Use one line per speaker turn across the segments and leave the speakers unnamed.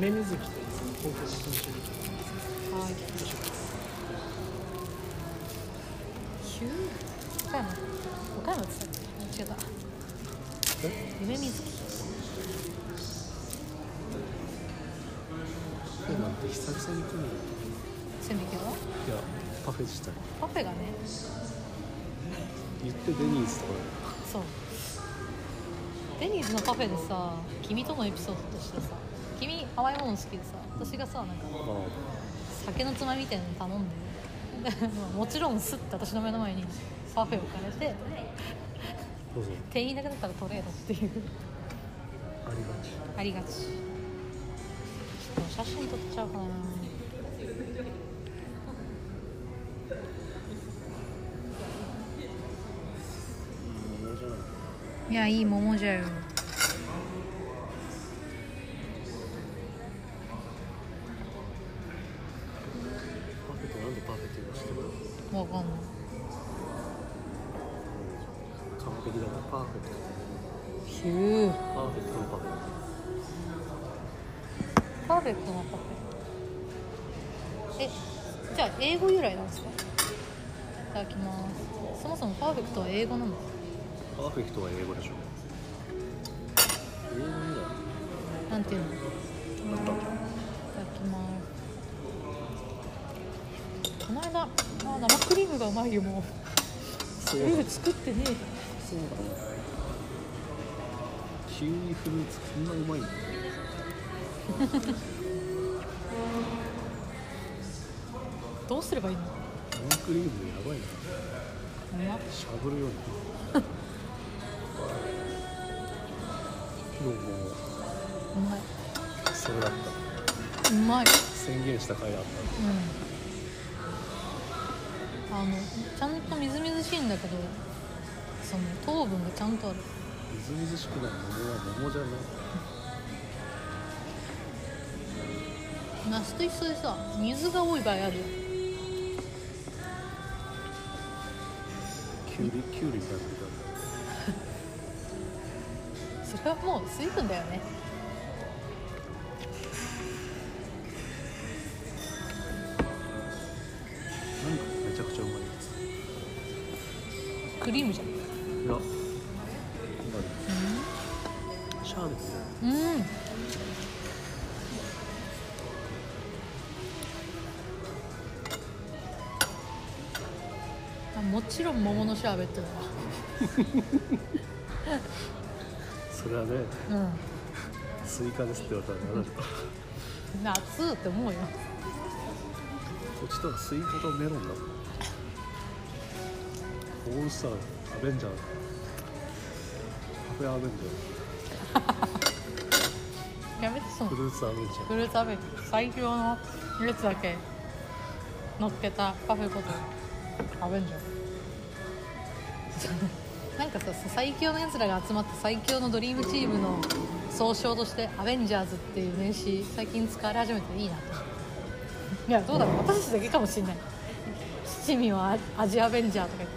梅水木という高校の品種
はいヒュー岡山岡山って言った違った
え
夢水木
えなんて久々に来るの
せんべいけど
いやパフェ自体
パフェがね。
言ってデニーズとか。
そう。デニーズのパフェでさ君とのエピソードとしてさ君甘いもの好きでさ私がさなんか
あ
酒のつまみみたいなの頼んで もちろんすって私の目の前にパフェを置かれて店員いなくなったらトレードっていう。
ありがち。
ありがち。ちょっと写真撮っちゃおうかな。
い
やいい桃じゃよ
いただ
きます。そもそもパーフェクトは英語なの？
パーフェクトは英語でしょ。英語由
なんていうの？い
た
だきます。この間あ生クリームがうまいよもう。
そう
ルー作ってね
そうだね。キウイフルーツこんなうまいんだ
どうすればいいの？
生クリームやばいなしゃぶるようにどうも
うまい。
それだった。
うまい。
宣言した回あっ
うん。あのちゃんとみずみずしいんだけどその糖分がちゃんとある。
たみずみずしくない桃は桃じゃない
梨と一緒でさ水が多い場合あるよ
キュウリキュウリみたいな時
それはもう水分だよね。
あるなんかめちゃくちゃうまいや
クリームじゃん。
ついやシャーベット
うんもちろん桃のシャーベットだわ。
それはね
うん。
スイカですって言われたらなる
夏って思うよ。
こっちとはスイカとメロンだ。もんオールスターアベンジャー。カフェアベンジ
やめてその
ャーフルーツアベンジャー。
フルーツアベ最強のやつだけ乗っけたパフェことアベンジャーなんかさ最強のやつらが集まって最強のドリームチームの総称としてアベンジャーズっていう名詞最近使われ始めていいなと。いやどうだろう。私たちだけかもしれない。七味はアジアベンジャーとか言って。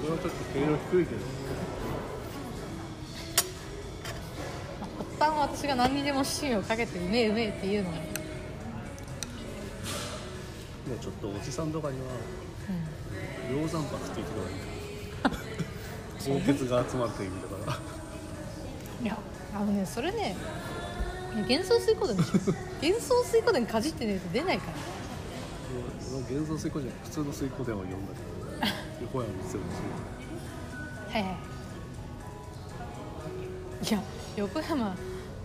それはちょっと毛色低いけど。
まあ発端は私が何にでも七味をかけてうめえうめえっていうのが、
もうちょっとおじさんとかには
うん、
鷹山泊って言ってた方がいい高血が集まだから。
いやあのねそれね幻想水湖伝で 幻想水湖伝かじってねえと出ないから。
幻想水湖じゃ普通の水湖では読んだけど横山光代の
はいはい。いや横山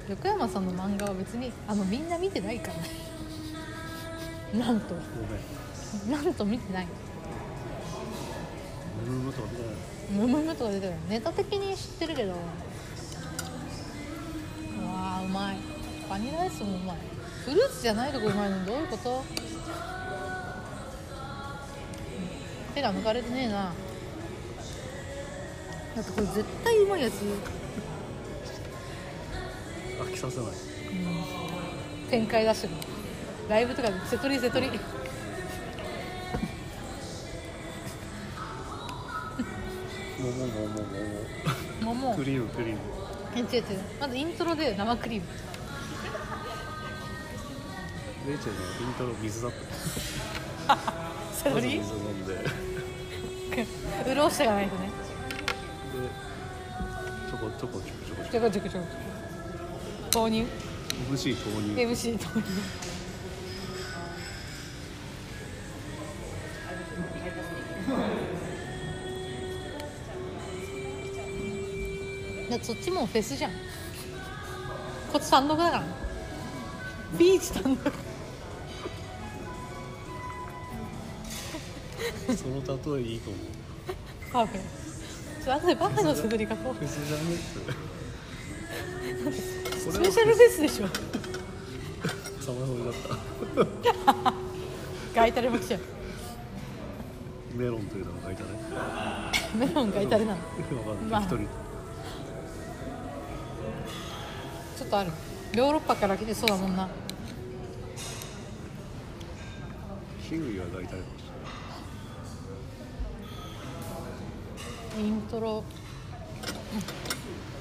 横山さんの漫画は別にあのみんな見てないからね。なんと。なんと見てない。
ムームとか見てない
ムムムとか出てるネタ的に知ってるけど。うわーうまい。バニラアイスもうまい。フルーツじゃないとこうまいのどういうこと？手が抜かれてねえな。だってこれ絶対うまいやつ、
飽きさせない。
展開出してるライブとかで瀬戸り瀬戸り
クリームクリーム。
違う違う。まずイントロで生クリーム。
レイチェルのイントロ水だった。
それに
まず水飲んで。で
潤していかないとね。
ちょこちょこちょこちょこ
ちょこちょこちょこ豆乳。
MC 投入
MC 豆乳だってそっちもうフェスじゃん。こっち単独だから。ねビーチ単独。
その例えいいと思う。
パーフェちょっと後でパフェの素振り書こ
フェスじゃねって。
う
それは
スペシャルフェスでしょ。
サマソニだった。
ガイタレも来ちゃう
メロンというのが書いてある
メロンガイタレなの。
分かん
まあ
ない一人
ちょっとある。ヨーロッパから来てそうだもんな。
ヒグリは書いてあるかもし
イントロ。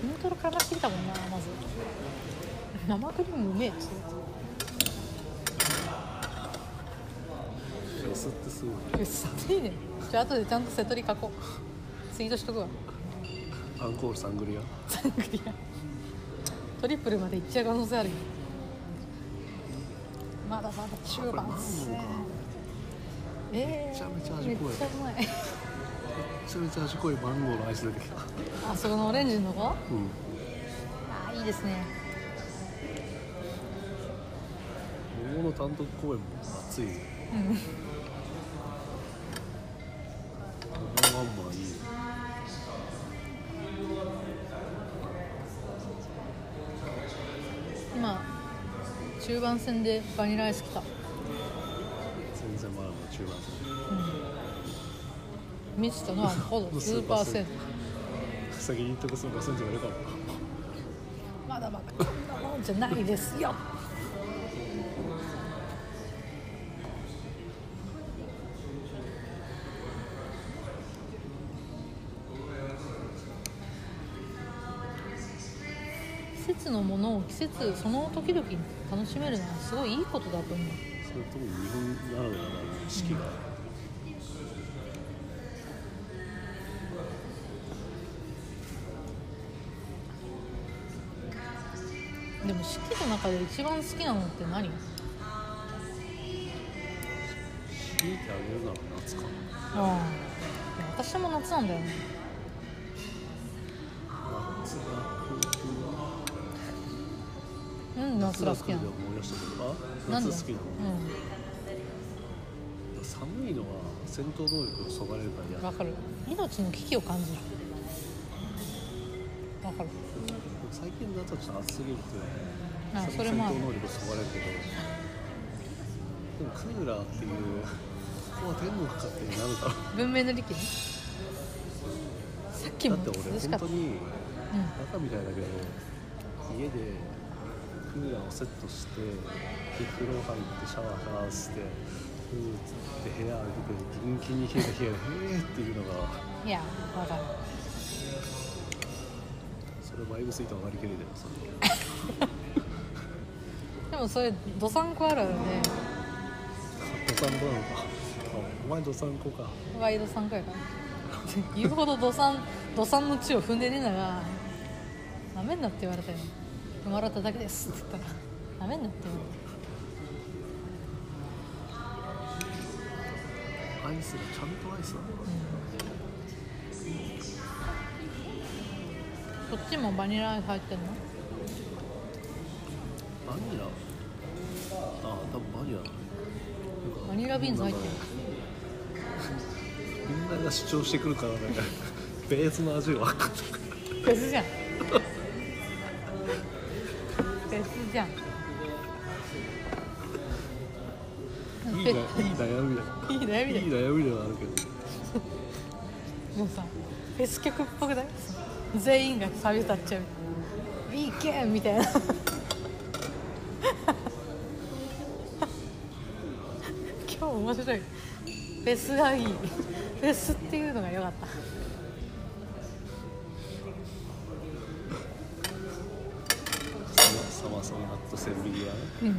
うん。イントロから来たもんなまず。生クリームうめえって
れないフェスってすごい
言っていいね。じゃあ後でちゃんとセトリ書こう。ツイートしとくわ。
アンコールサングリア。
サングリアトリプルまでいっちゃう可能性あるよ。まだまだ中盤っすね。えー、
めちゃめちゃ味
めっ
濃い。
ちゃうまい
めちゃめちゃ味濃いマンゴーのアイス出てきた。
あそこのオレンジの子
うん。
あいいですね。
桃の単独公演も熱い。
うん盤戦でバニラアイス来た。
全然まだまだ中盤
ミスターのはほどスー
先に言っかも
まだまだこんなもんじゃないですよものを季節その時々に楽しめるのはすごいいいことだと思う。
それ特に日本ならではの四季が。
でも四季の中で一番好きなのって何？
強いてあげるなら夏か。な
あ。あ私も夏なんだよねうん夏が好きなの
で思い出したけ？どあ
なんで
夏好きなの。
う
寒いのは戦闘能力をそがれるから嫌
わかる。命の危機を感じる。わかる。
最近の夏はちょっと暑すぎるって
あ
戦
それもある。
闘能力をそがれるけど。でもクーラーっていうここは天国かってなるから
文明の利器？ねさっきも
だって俺
涼しかった。
本当に
うん。
バカみたいだけど家でクーラーをセットしてで風呂入ってシャワーシャワーしてふーって部屋開けてキンキンに冷えて冷えてへーっていうのが
いやわかる。
それバイブスイート割り切れてますそれ。
でもそれどさんこあるあるね。
ドサンコなのかあお前ドサンコか。
ワイドさんこやから。言うほどどさんどさんの地を踏んでねえながなめんなって言われたよ生まれただけです。って言ったらなめんなって言われた
アイスがちゃんとアイスなの
そっちもバニラアイス入ってんの？
バニラ？あ多分バニラ。
バニラビーンズ入ってる。
みんなが主張してくるからなんかベースの味が分かんない。
フェスじゃん じゃん。
いいないい悩みだ。
いい悩みだよ。
いい悩みではあるけど。
もうさフェス曲っぽくない？全員がサビ歌っちゃう「いいけん!」みたいな。今日面白い。フェスがいい。フェスっていうのが良かった
ソン・アット・センビリアね
うん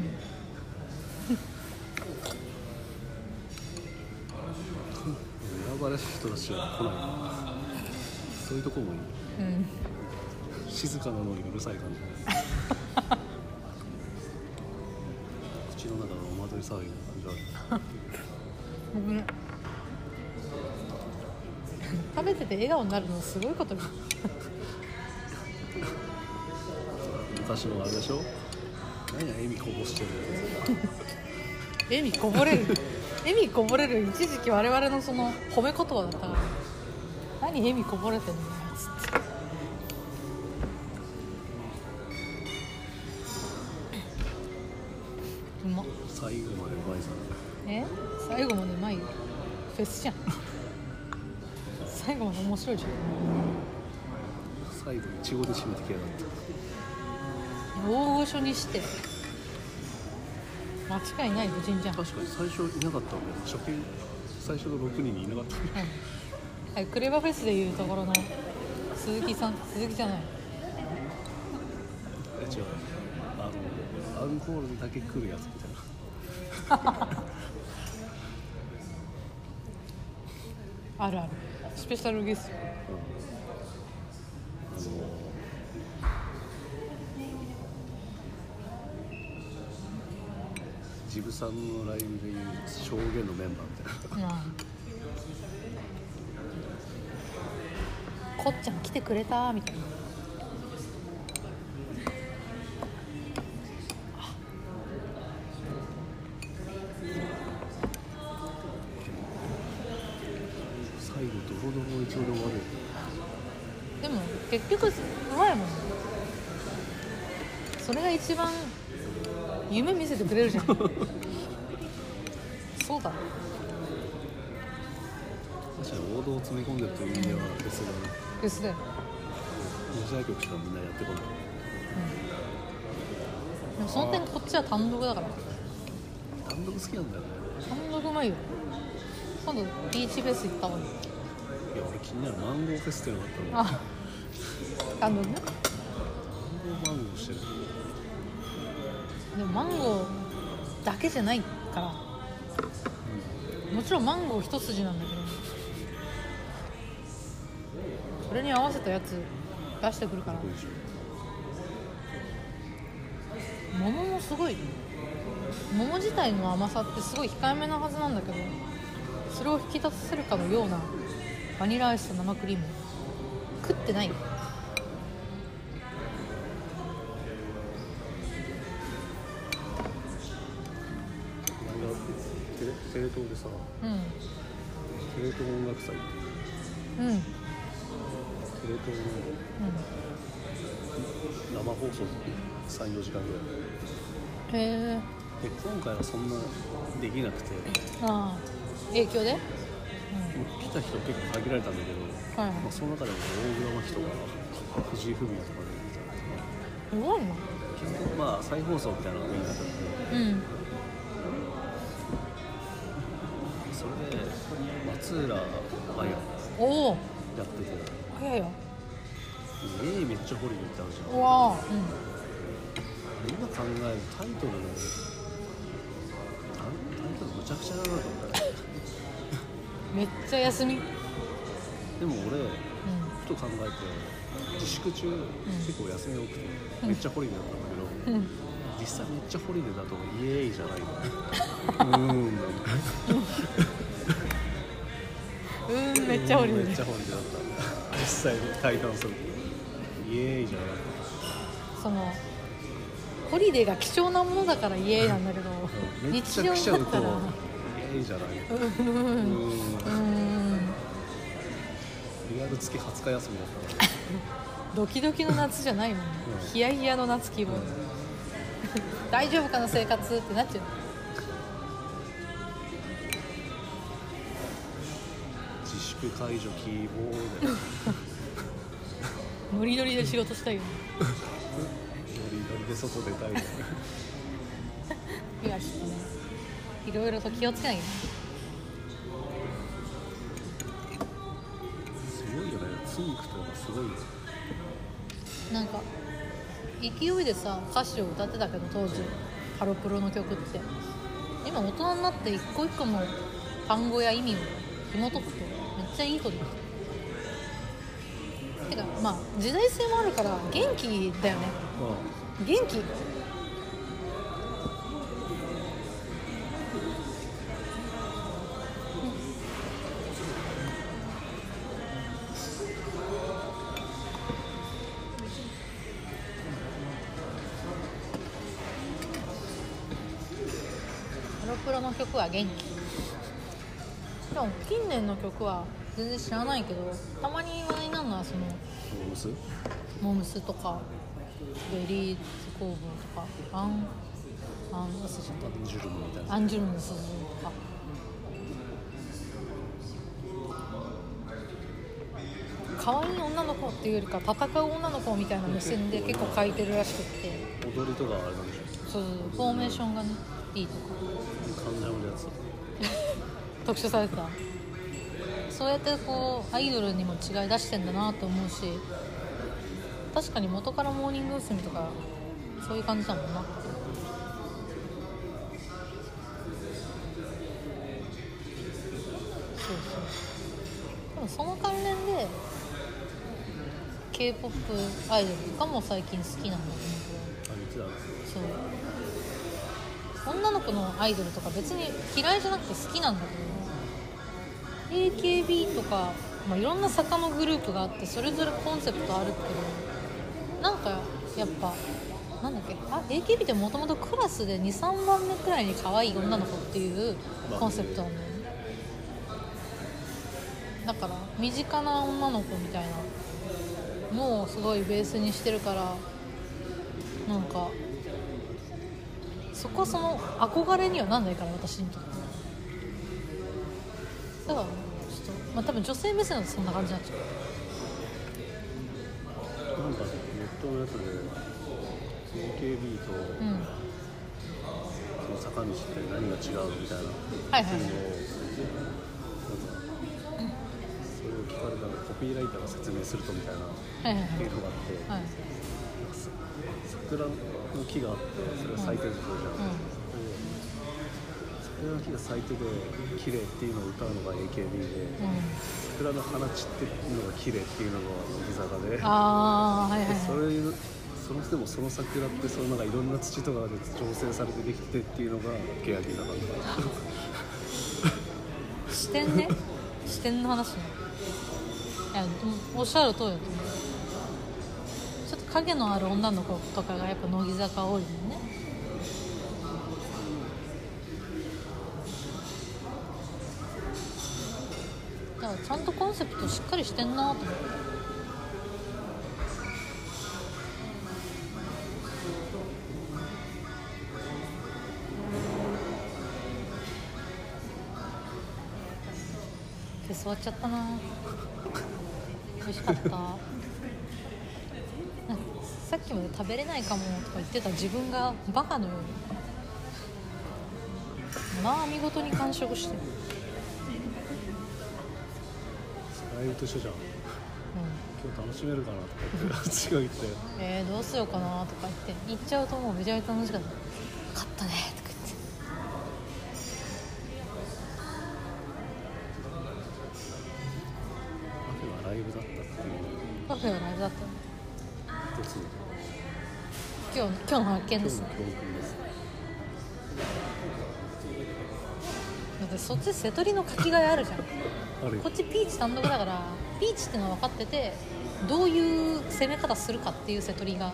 選ばれし人たちは来ないなそういうとこもいい
うん
静かなのにうるさい感じ口の中のお祭り騒ぎな感じはある
僕ね食べてて笑顔になるのすごいことよ
昔のあれでしょ何や笑みこぼしてる
笑みこぼれる。笑みこぼれる。一時期我々のその褒め言葉だったから。何笑みこぼれてんのよ。つって。うまっ
最後までうまいさ
え？最後までうまい？よフェスじゃん。最後まで面白いじゃん。
最後いちごで締めてきやがった。
大御所にして間違いないよ神ちゃん、うん、
確かに最初いなかったもんね初見最初の6人にいなかった。ね
はい、クレバフェスでいうところの鈴木さん鈴木じゃない。
え違う。あのアンコールにだけ来るやつみたいな。
あるある。スペシャルゲスト。
あのジブさんのライブでいう証言のメンバーみたいな
うんこっちゃん来てくれたみたいな。
最後ドロドロの一応で終わる
でも結局うまいもん。それが一番夢見せてくれるじゃん。そうだ。
確かに王道を詰め込んでるという意味では別に
フェスだよ
メジャー曲しかみんなやってこない。
でもその点こっちは単独だから。
単独好きなんだよね。
単独うまいよ。今度ビーチフェス行ったもん
いや俺気になるマンゴーフェスっていうのがあったの。
あ単独ね。
マンゴーマンゴーしてる
でもマンゴーだけじゃないから。もちろんマンゴー一筋なんだけど。それに合わせたやつ出してくるから。桃もすごい。桃自体の甘さってすごい控えめなはずなんだけどそれを引き立たせるかのようなバニラアイスと生クリーム。食ってない。
東でさ
うん。
テレ東音楽祭。
うん。うん
テレ東の生放送34時間ぐらい。
へえ
で今回はそんなできなくて。
ああ。影響で？
来た人結構限られたんだけど、
はいはい。
まあ、その中でも大黒摩季とか藤井フミヤとかで
すごいな。
結局まあ再放送みたいなのがメインだったんで。
うん
松浦亜矢
おお
やってて。
早いよ。
ええめっちゃ掘りに行ったんですよ。
うわあ
今考えるとタイトルのタイトルむちゃくちゃだなと思って
うんめっちゃ休み。うん
でも俺ふと考えて自粛中、結構休み多くてめっちゃホリデーだったんだけど、
うん。
実際めっちゃホリデーだとイエーイじゃないの。うーんなんだ
うんめっちゃホリデー。
めっちゃホリデー。だった実際に体感する。とイエーイじゃなかっ
そのホリデーが貴重なものだからイエーイなんだけど。
ためっちゃ
日常だったら
エーイじゃないの
うん。うん。
ん。
うん。
リアル付き20日休みだった
ドキドキの夏じゃないもん。ね
うん。
ヒヤヒヤの夏気分大丈夫かな生活ってなっちゃう
自粛解除希望で
ノリノリで仕事したいよね。
ノリノリで外出たいね。
いやちょっとねいろいろと気をつけなきゃ
すごいよね。ツンクとかすごいよ。
なんか勢いでさ歌詞を歌ってたけど当時。ハロプロの曲って。今大人になって一個一個の単語や意味を紐解くとちゃいいことだてかまあ時代性もあるから元気だよね。
ま
元気。プロの曲は元気。でも近年の曲は全然知らないけどたまに話題になるのはその
あモームス？
モームスとかベリーズ工房とかアンアン忘れちゃっ
アンジュルムみたい
た
な。
アンジュルムの鈴とか。可愛い女の子っていうよりか戦う女の子みたいな目線で結構書いてるらしくって。
踊りとかあれなんでしょ？
そうそうフォーメーションがねいいとか。
関ジャムのやつ。
特集されてたそうやってこうアイドルにも違い出してんだなと思うし確かに元からモーニング娘。とかそういう感じだもんな。そうそう。でもその関連で k p o p アイドルとかも最近好きなんだと思うそう。女の子のアイドルとか別に嫌いじゃなくて好きなんだけど AKB とか、まあ、いろんな坂のグループがあってそれぞれコンセプトあるけどなんかやっぱなんだっけあ AKB ってもともとクラスで23番目くらいに可愛い女の子っていうコンセプトなんだよね。だから身近な女の子みたいなのをすごいベースにしてるからなんかそこはその憧れにはなんないから私にとってだからちょっとまあ多分女性目線だとそんな感じになっちゃう
なんかネットのやつで AKB と
うん。
その坂道って何が違うみたいな
はいはい。
のをなんかそれを聞かれたらコピーライターが説明するとみたいな
はいはい
っていうのがあって、
はい。
さ桜の木があってそれが咲いてるとするじゃん桜の木が咲いてて綺麗っていうのを歌うのが AKB で、
うん。
桜の花散っていうのが綺麗っていうのが乃木坂で、
ああはいはい
でそ
はい
れそのでもその桜ってそのなんかいろんな土とかで調整されてできてっていうのが欅坂とか
視点ね。視点の話ね。いやおっしゃる通りだと思う。ちょっと影のある女の子とかがやっぱ乃木坂多いもんねだからちゃんとコンセプトしっかりしてんなと思って。フェス終わっちゃったな美味しかった。なんさっきまで食べれないかもとか言ってた自分がバカのようにまあ見事に完食してる、
イブと一緒じゃん
うん、
今日楽しめるかなとか言ってあっちが言って
えー、どうしようかなとか言って行っちゃうともうめちゃめちゃ楽しかった「勝ったね」とか言って。
カフェはライブだったっていう。
カフェはライブだった今日今日の発見
今
です。
日の教訓です。
だってそっち瀬戸りの書き換えあるじゃんこっちピーチ単独だからピーチってのは分かっててどういう攻め方するかっていう瀬戸りが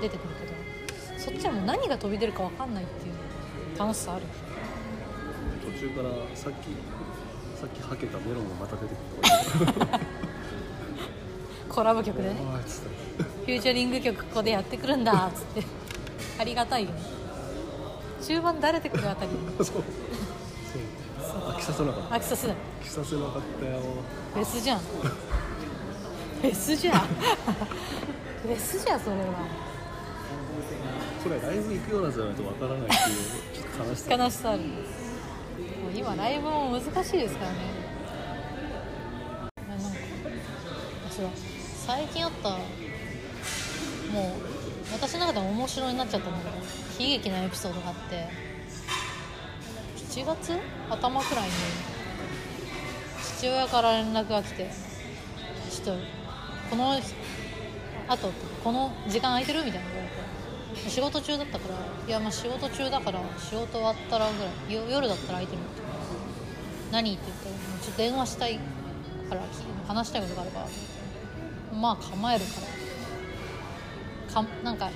出てくるけどそっちはもう何が飛び出るか分かんないっていう楽しさある。
途中からさっきさっきはけたメロンがまた出てくる。と か
コラボ曲でね。フューチャリング曲ここでやってくるんだっつって。ありがたいよね。中盤だれてくるあたり。
そうきさせなかった
飽きさせない
飽きさせなかったよ。
フェスじゃん。フェスじゃん。フェスじゃんそれは。
これライブ行くようなじゃないとわからないっていうちょっと悲しさ
悲しさある。もう今ライブも難しいですからね。なんか私は最近あったもう私の中でも面白いになっちゃったんだけど悲劇なエピソードがあって7月？頭くらいに。父親から連絡が来て「ちょっとこのあとこの時間空いてる?」みたいな言われて。仕事中だったから「いやまあ仕事中だから仕事終わったらぐらい。夜だったら空いてる」って。何?」って言ったら「ちょっと電話したいから話したいことがあるから」まあ構えるから。かなんか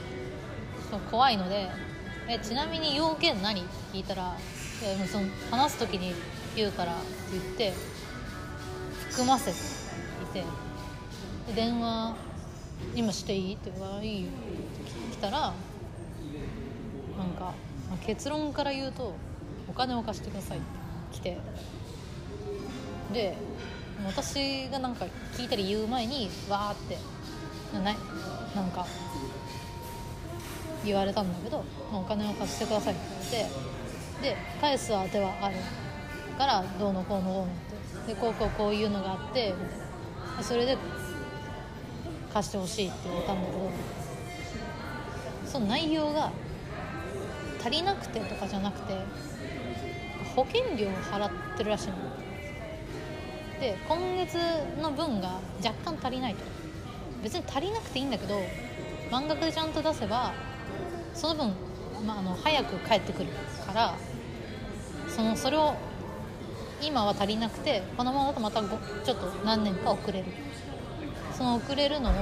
怖いので「えちなみに要件何?」って聞いたら「いやもその話す時に言うから」って言って含ませていて電話「今していい?」って言うから「いい」来たらなんか、まあ結論から言うと「お金を貸してください」って来てで私がなんか聞いたり言う前にわーってなななんか言われたんだけど「まあお金を貸してください」って言われてで返す当てはあるからどうのこうのこうのって。でこうこうこういうのがあってみたいなそれで貸してほしいって言われたんだけどその内容が足りなくてとかじゃなくて保険料を払ってるらしいの。で今月の分が若干足りないと。別に足りなくていいんだけど満額でちゃんと出せばその分、まあ、あの早く帰ってくるからそのそれを今は足りなくてこのままだとまたちょっと何年か遅れる。その遅れるのを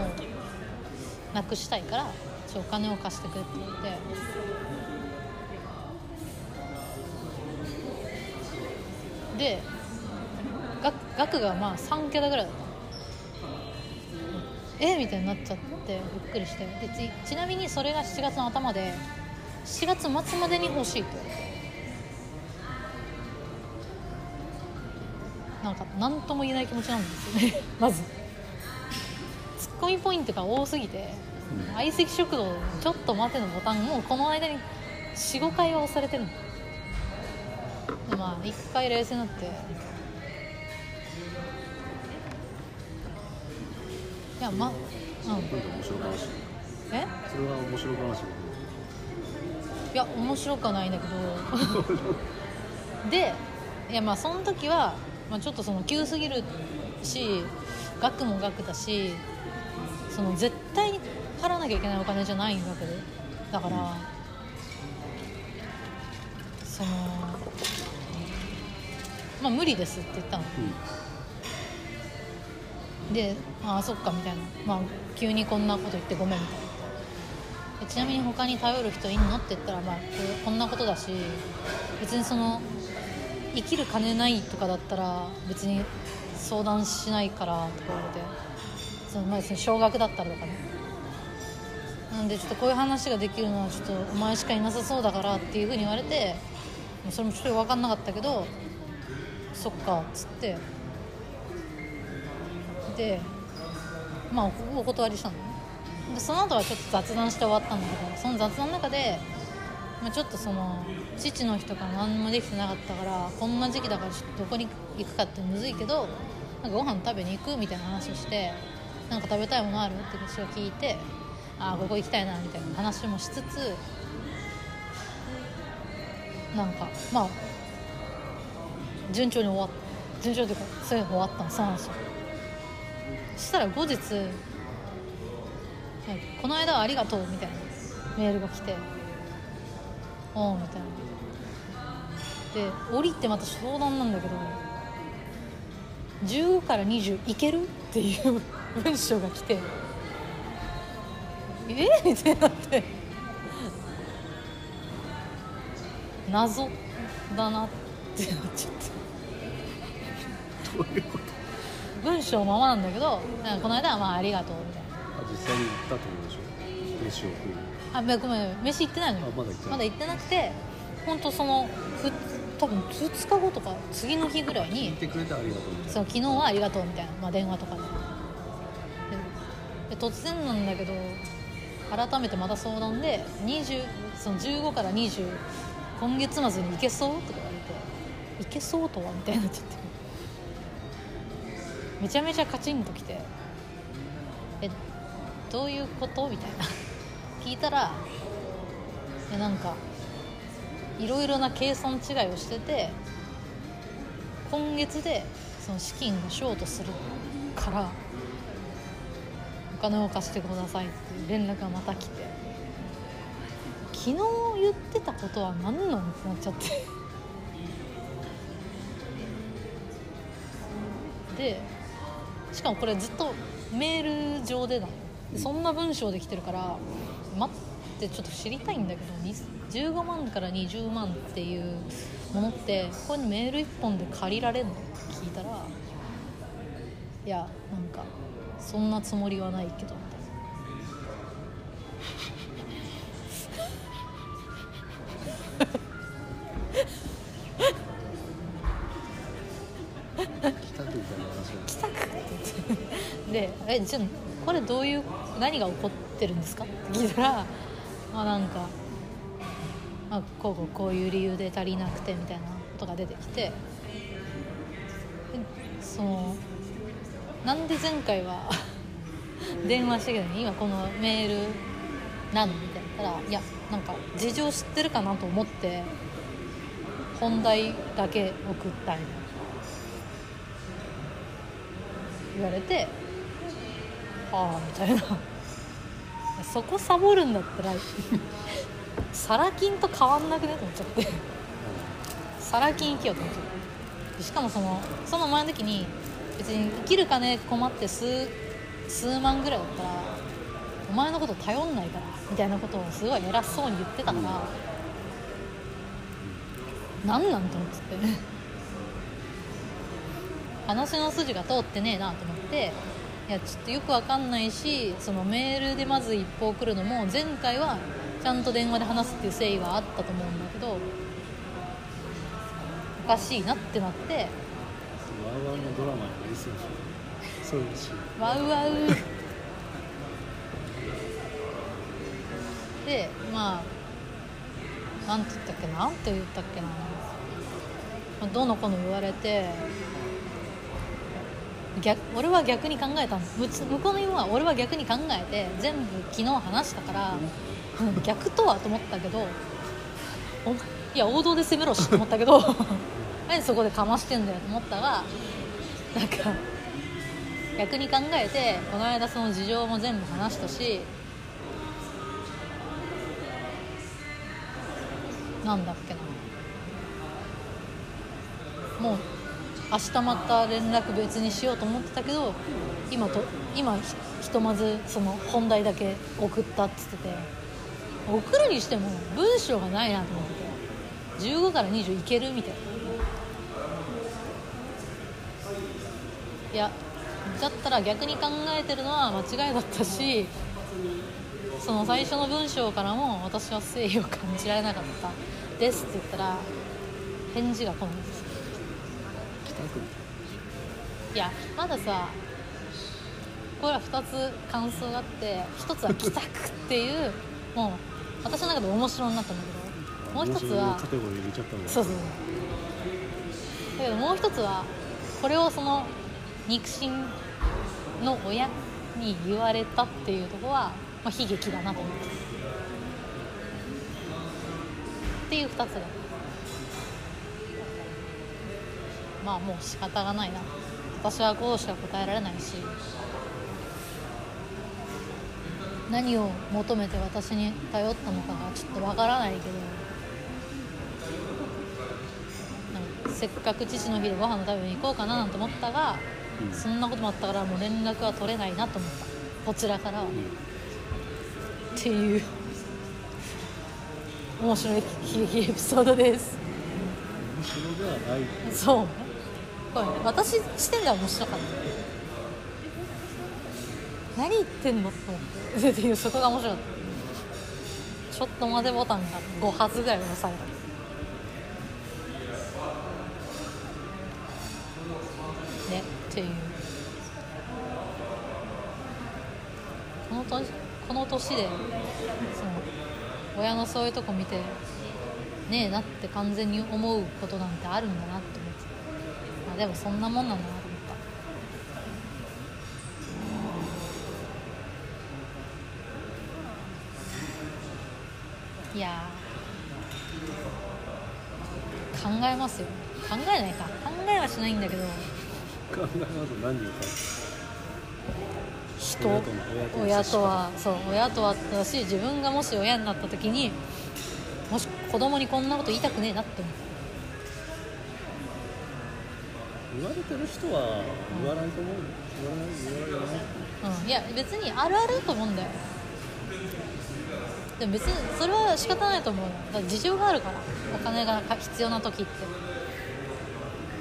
なくしたいからちょお金を貸してくれって言われて。で額額がまあ3桁ぐらいだった。え？みたいになっちゃってびっくりして。でちちなみにそれが7月の頭で7月末までに欲しいって言われてなんか何とも言えない気持ちなんですよね。まず。ツッコミポイントが多すぎて相席食堂ちょっと待てのボタンもうこの間に45回は押されてるの。でまあ1回冷静になって。いやまうん。
面白話。
え？
それは面白話
いや面白くはないんだけど。でいやまあその時は、まあ、ちょっとその急すぎるし額も額だしその絶対に払わなきゃいけないお金じゃないわけで。だから、そのまあ無理ですって言ったの。で「ああそっか」みたいな、まあ、急にこんなこと言ってごめんみたいな。でちなみに他に頼る人いんのって言ったら、まあ、こんなことだし別にその生きる金ないとかだったら別に相談しないからとか言われてその、まあ、別に少額だったらとかね。なんでちょっとこういう話ができるのはちょっとお前しかいなさそうだからっていうふうに言われてそれもちょっと分かんなかったけどそっかっつって。でまあお断りしたのね。でその後はちょっと雑談して終わったんだけどその雑談の中で、まあ、ちょっとその父の日とか何もできてなかったからこんな時期だからちょっとどこに行くかってむずいけどなんかご飯食べに行くみたいな話をしてなんか食べたいものあるって私が聞いてああここ行きたいなみたいな話もしつつなんかまあ順調に終わった順調というかそういうの終わったのそうなんですよそしたら後日この間はありがとうみたいなメールが来ておうみたいな。で降りてまた相談なんだけど15から20いけるっていう文章が来てえみたいになって。謎だなってなっちゃって。
どういうこと
文章ままなんだけどこの間はまあありがとうみたいな。
実際に行ったってことでしょ？飯を食いに。
あめごめん飯行ってないの？よ
あまだ行って
まだ行ってなくて本当そのふ多分2日後とか次の日ぐらいに
てくれてありがとう
その昨日はありがとうみたいな、まあ、電話とかで。でで突然なんだけど改めてまた相談で20その15から20今月末に行けそう？とか言われて。行けそうとは？みたいになっちゃって。めちゃめちゃカチンときて。えどういうこと？みたいな聞いたらいやなんかいろいろな計算違いをしてて今月でその資金がショートするからお金を貸してくださいっていう連絡がまた来て。昨日言ってたことは何なのってなっちゃって。でしかもこれずっとメール上でだ。そんな文章で来てるから待ってちょっと知りたいんだけど15万から20万っていうものってこれメール1本で借りられるの？って聞いたらいやなんかそんなつもりはないけど。みたい
北区みたいな話なん
な「来たく! 」って言って。で「えじゃあこれどういう何が起こってるんですか?」って聞いたらまあなんか、まあ、こうこういう理由で足りなくてみたいなことが出てきて。そのなんで前回は 電話してきたのに今このメールなのみたいなったら「いやなんか事情知ってるかなと思って本題だけ送った」みたいな。言われて「はあ」みたいな。そこサボるんだったら サラ金と変わんなくねと思っちゃって。サラ金行けよと思っちゃって。しかもそのその前の時に別に生きる金困って数数万ぐらいだったらお前のこと頼んないからみたいなことをすごい偉そうに言ってたから、なんなんと思ってて。話の筋が通ってねえなと思っていやちょっとよくわかんないしそのメールでまず一報来るのも前回はちゃんと電話で話すっていう誠意はあったと思うんだけどおかしいなってなって
ワウワウのドラマになりそうでしょそういうし
ワウワウ。でまあなんて言ったっけな？なんて言ったっけな、まあどうのこうの言われて逆俺は逆に考えたの。向こうの言うのは俺は逆に考えて全部昨日話したからうん逆とはと思ったけどおいや王道で攻めろしと思ったけど 何そこでかましてんだよと思ったがなんか逆に考えてこの間その事情も全部話したしなんだっけな。もう明日また連絡別にしようと思ってたけど今と今ひとまずその本題だけ送ったっつってて。送るにしても文章がないなと思ってて。15から20いけるみたいな。いやだったら逆に考えてるのは間違いだったしその最初の文章からも私は誠意を感じられなかった。ですって言ったら返事が来ない。です
北区み
い。やまださこれは2つ感想があって1つは「帰宅」っていう もう私の中で面白になったんだけどもう1つは
カテゴリー入れちゃったんだ
そうそう。だけどもう1つはこれをその肉親の親に言われたっていうところは、まあ、悲劇だなと思ってっていう2つがまあもう仕方がないな。私はこうしか答えられないし。何を求めて私に頼ったのかがちょっとわからないけど。せっかく父の日でご飯の食べに行こうかななんて思ったが、
うん。
そんなこともあったからもう連絡は取れないなと思った。こちらからは、っていう。面白い悲劇エピソードです。そうねこれね。私視点では面白かった。何言ってんのと思って。っていうそこが面白かったちょっと待てボタンが5発ぐらい押された。ねっていう。この年この年でその親のそういうとこ見てねえなって完全に思うことなんてあるんだなってでもそんなもんなんだなと思ったいやー。考えますよ。考えないか。考えはしないんだけど。
考えます何人か
人？
親と
はそう親とはだし自分がもし親になった時にもし子供にこんなこと言いたくねえなって思う
言われてる人は言わないと思う。言わない言わない言わない
うん、いや別にあるあるだと思うんだよ。でも別にそれは仕方ないと思う。よだから事情があるから。お金が必要な時って。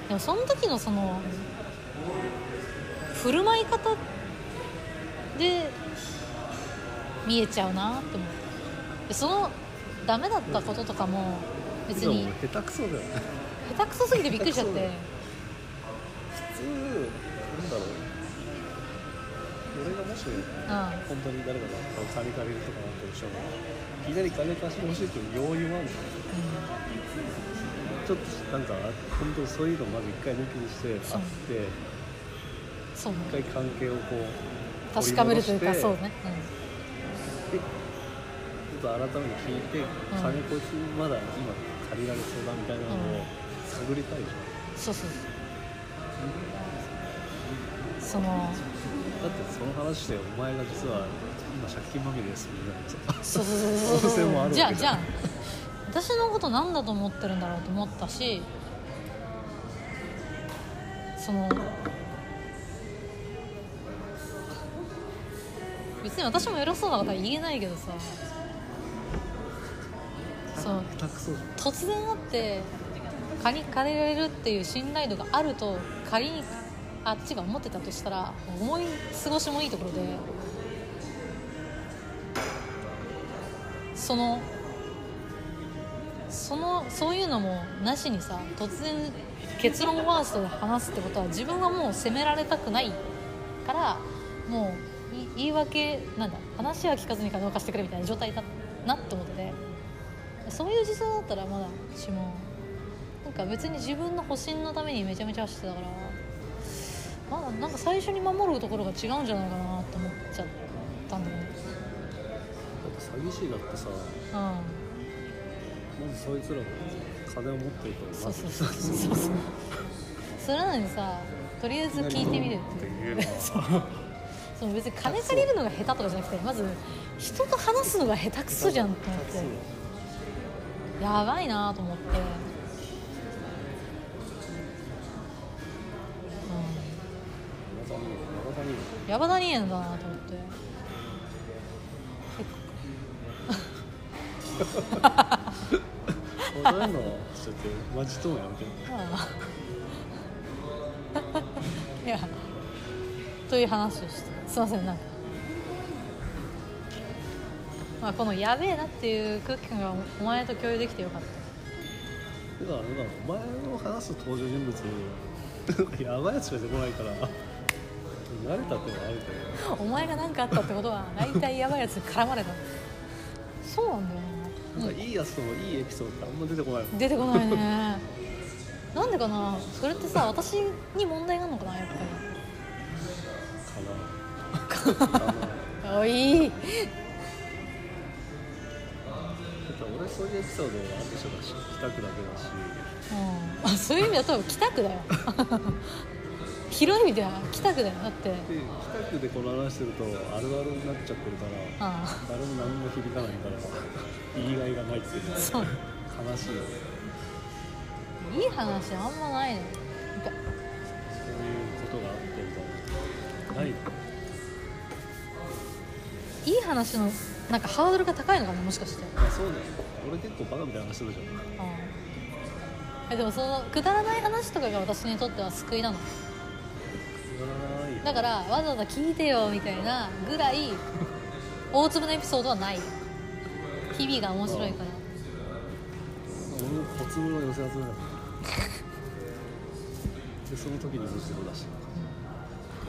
でもその時のその振る舞い方で見えちゃうなって思う。でそのダメだったこととかも別に
俺下手くそだよね。
下手くそすぎてびっくりしちゃって
普通なん。だろう。俺がもし
うん
本当に誰かが金借りるとかなったとしてもいきなり金貸してほしいっていう要因はあるのちょっとなんか本当にそういうのまず一回抜きにして
そう
会って
そうね。
一回関係をこう
確かめるというかそうね、
でちょっと改めて聞いて、金こいつまだ今借りられそうだみたいなのを探りたいじゃん。
うん、そうそうその
だってその話でお前が実は今借金まみれですみたいなさ
そうそうそうそう。
可能性もあるわけ
じゃあじゃあ私のこと何だと思ってるんだろうと思ったしその別に私も偉そうなことは言えないけどさ。そう。突然会って借り借りられるっていう信頼度があると仮にあっちが思ってたとしたら思い過ごしもいいところでそのそのそういうのもなしにさ突然結論ワーストで話すってことは自分はもう責められたくないからもう言い訳なんだ話は聞かずに金を貸してくれみたいな状態だなって思ってて。そういう事情だったらまだしもなんか別に自分の保身のためにめちゃめちゃ走ってたからまだなんか最初に守るところが違うんじゃないかなって思っちゃったんだよね。
だって詐欺師だってさ
うん。
まずそいつらが金を持ってると
そうそうそうそうそう。それなのにさとりあえず聞いてみるっていう。その別に金借りるのが下手とかじゃなくてまず人と話すのが下手くそじゃんと思って。やばいなと思って、うん、ヤバダニエンだなと思って。
そう いうのちょっとマジトーンやめて。
ああいやという話をしてすいません。なんか、まあ、このやべえなっていう空気感がお前と共有できてよかった。
だからなんかお前の話す登場人物 やばいやつしか出てこないから慣れたってのはあるけど。
お前が何かあったってことは大体やばいやつに絡まれた。そうなんだよ
なんかいいやつともいいエピソードってあんま出てこないもん。
な出てこないね。なんでかな？それってさ私に問題があるのかなやっぱ
かなかなだ
りおい。
って俺そういうエピソードをある人が知りたくだけだし。
うん、あそういう意味だと北区だよ 広い意味では北区だよだって。
で近くでこの話してるとあるあるになっちゃってるから
ああ。
誰も何も響かないから言いがいがないっていうのは
そう。
悲しいよね
いい話あんまないね。なんか
そういうことがあってみたいな。ない
いい話のなんかハードルが高いのかなもしかして。
まあそうだよ。俺結構バカみたいな話するじゃん。
うんえでもそのくだらない話とかが私にとっては救いなの？だからわざわざ聞いてよみたいなぐらい大粒のエピソードはない。日々が面白いから。
俺も小粒の寄せ集めだでその時に無事だし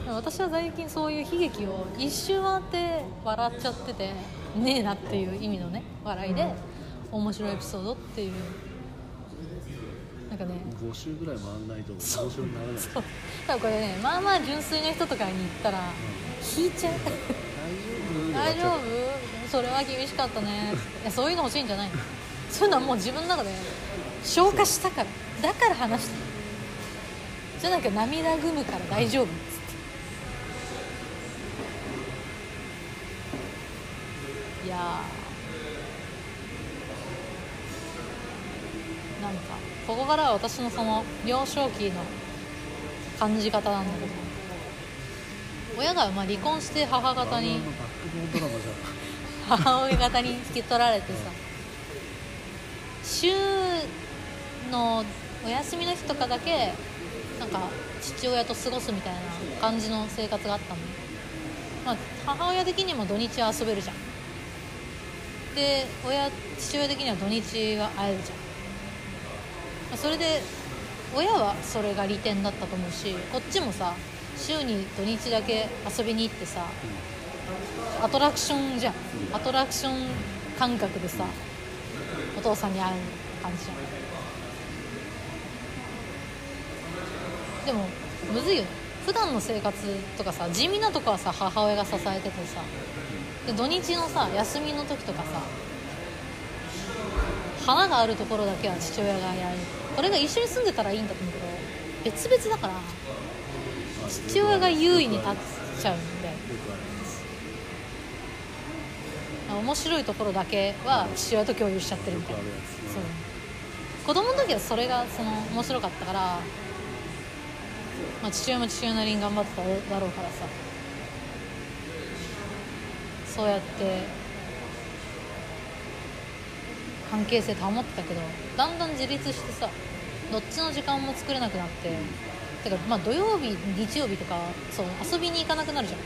私は最近そういう悲劇を一周回って笑っちゃっててねえなっていう意味のね笑いで面白いエピソードっていうなんかね。
5週ぐらい回んないと面白くならない。
そう。多分これねまあまあ純粋な人とかに言ったら引いちゃう。
大丈夫？
大丈夫？それは厳しかったね。いやそういうの欲しいんじゃない。のそういうのはもう自分の中で消化したから。だから話してる。じゃなきゃ涙ぐむから大丈夫。っつっていやここからは私のその幼少期の感じ方なんだけど。親がまあ離婚して母方に母親方に引き取られてさ。週のお休みの日とかだけなんか父親と過ごすみたいな感じの生活があったの、まあ、母親的にも土日は遊べるじゃん。で親父親的には土日は会えるじゃん、それで親はそれが利点だったと思うしこっちもさ週に土日だけ遊びに行ってさアトラクションじゃん。アトラクション感覚でさお父さんに会う感じじゃん。でもむずいよね。普段の生活とかさ地味なとこはさ母親が支えててさで土日のさ休みの時とかさ花があるところだけは父親がやる。これが一緒に住んでたらいいんだと思うけど別々だから父親が優位に立っちゃうんで。面白いところだけは父親と共有しちゃってるみたいな。そう。子供の時はそれがその面白かったから、まあ、父親も父親なりに頑張ってただろうからさ。そうやって関係性保ってたけどだんだん自立してさどっちの時間も作れなくなっててかまあ土曜日日曜日とかそう遊びに行かなくなるじゃん。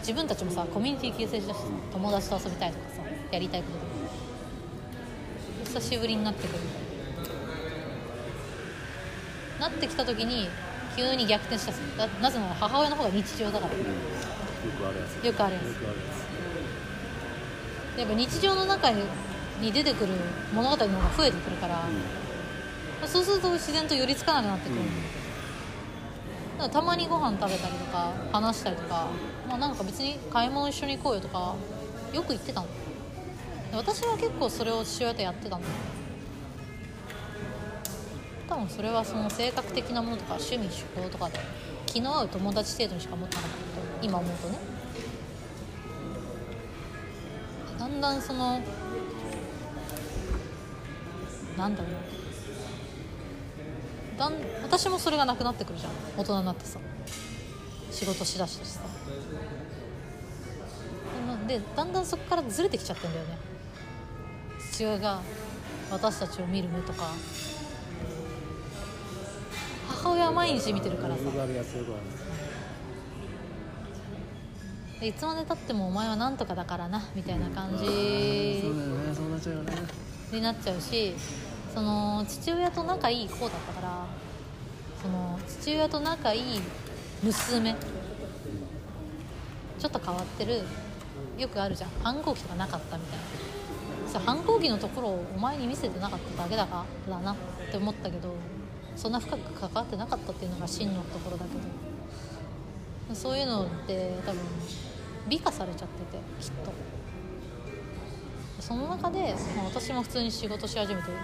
自分たちもさコミュニティ形成したし友達と遊びたいとかさやりたいこととか。久しぶりになってくる。なってきた時に急に逆転しただなぜなら母親の方が日常だから。
よくあるやつ。
よくあるやつ。
や
っぱ日常の中に出てくる物語の方が増えてくるから、そうすると自然と寄りつかなくなってくる、
うん。
だからたまにご飯食べたりとか話したりとか、まあ、なんか別に買い物一緒に行こうよとかよく言ってたの。私は結構それを父親とやってたんだ多分それはその性格的なものとか趣味趣向とかで気の合う友達程度にしか思ってなかった今思うとね。だんだんそのなんだろう。だん私もそれがなくなってくるじゃん。大人になってさ。仕事しだしたしさ。でだんだんそこからずれてきちゃってんだよね。父親が私たちを見る目とか。母親は毎日見てるからさ。いつまでたってもお前はなんとかだからなみたいな感じ。
そうだよね。そうなっちゃうよね。
になっちゃうしその父親と仲いい子だったからその父親と仲いい娘ちょっと変わってるよくあるじゃん。反抗期とかなかったみたいな。そう反抗期のところをお前に見せてなかっただけだからだなって思ったけどそんな深く関わってなかったっていうのが真のところだけど。そういうのって多分美化されちゃっててきっと。その中で、まあ、私も普通に仕事し始めてもう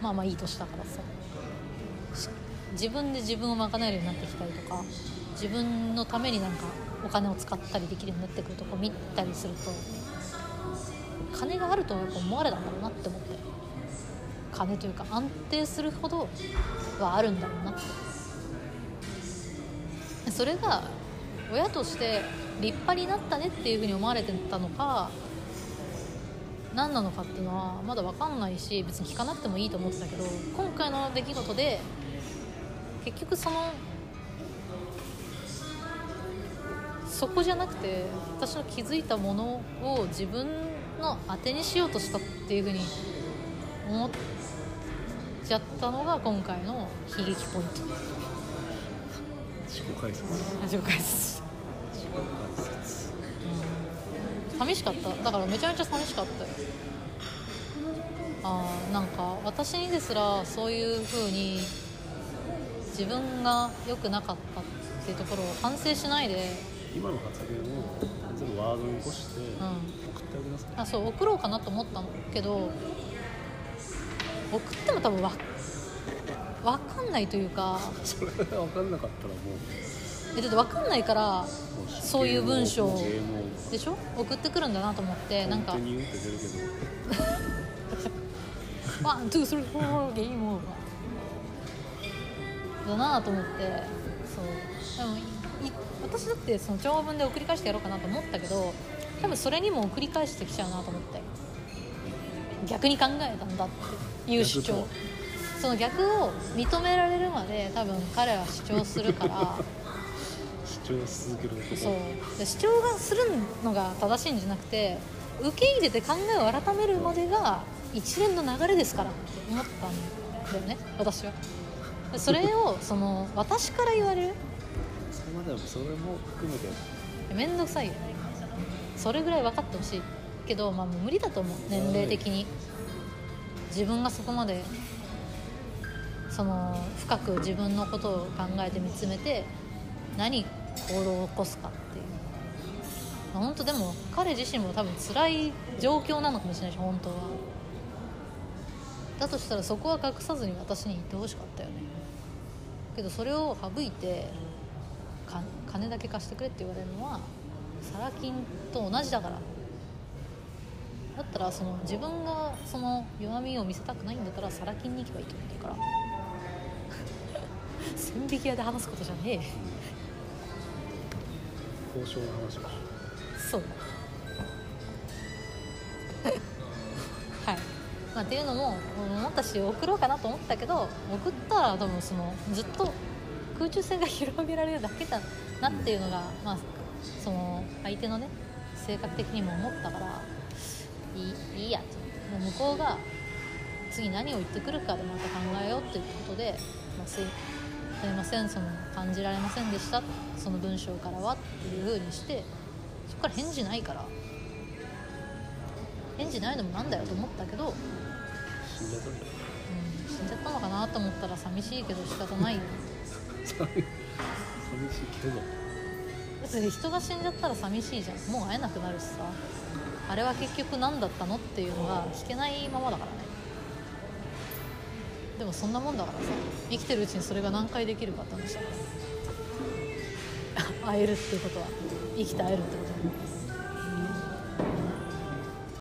まあまあいい年だからさ。自分で自分を賄えるようになってきたりとか自分のためになんかお金を使ったりできるようになってくるとこ見たりすると金があると思われたんだろうなって思って。金というか安定するほどはあるんだろうな。ってそれが親として立派になったねっていうふうに思われてたのか何なのかっていうのはまだ分かんないし別に聞かなくてもいいと思ってたけど今回の出来事で結局そのそこじゃなくて私の気づいたものを自分の当てにしようとしたっていうふうに思っちゃったのが今回の悲劇ポイント。
自己解説。
自己解説
自己解説
寂しかった。だからめちゃめちゃ寂しかったよ。あーなんか私にですらそういう風に自分が良くなかったっていうところを反省しないで。
今の発言を全然ちょっとワードに起こして
ん。
送ってあげなさい、
あそう送ろうかなと思ったけど送っても多分わ分かんないというか。
それが分かんなかったらも
えだって分かんないからそういう文章でしょ？送ってくるんだなと思ってなんか one, two, three, four, game over。だなと思って、そう。でも、い私だってその長文で送り返してやろうかなと思ったけど、多分それにも送り返してきちゃうなと思って。逆に考えたんだっていう主張。その逆を認められるまで多分彼は主張するから。
主張し続けること
そう。で主張がするのが正しいんじゃなくて受け入れて考えを改めるまでが一連の流れですからって思ったんだよね私は。でそれをその私から言われる。
それまでもそれも含めて。
面倒くさいよ。それぐらい分かってほしい。けど、まあ、もう無理だと思う。年齢的に。自分がそこまでその深く自分のことを考えて見つめて何行動を起こすかっていう。本当でも彼自身も多分辛い状況なのかもしれないし本当は。だとしたらそこは隠さずに私に言ってほしかったよね。けどそれを省いて金だけ貸してくれって言われるのはサラ金と同じだから。だったらその自分がその弱みを見せたくないんだったらサラ金に行けばいいと思ってるから。千匹屋で話すことじゃねえ。
交渉の話を
そう。はい、まあ、っていうのも思ったし送ろうかなと思ったけど送ったら多分そのずっと空中戦が広げられるだけだなっていうのが、まあ、その相手のね性格的にも思ったからいいいいやと。もう向こうが次何を言ってくるかでまた考えようということで、まあ、すいませんその感じられませんでしたその文章からはっていう風にしてそこから返事ないから。返事ないのもなんだよと思ったけど、うん、
死んじゃったんだよ
死んじゃったのかなと思ったら寂しいけど仕方ないよ。
寂しいけど。
別に人が死んじゃったら寂しいじゃん。もう会えなくなるしさ。あれは結局何だったのっていうのが聞けないままだからねでもそんなもんだからさ生きてるうちにそれが何回できるかって話だから。会えるっていうことは。生きて会えるってこと。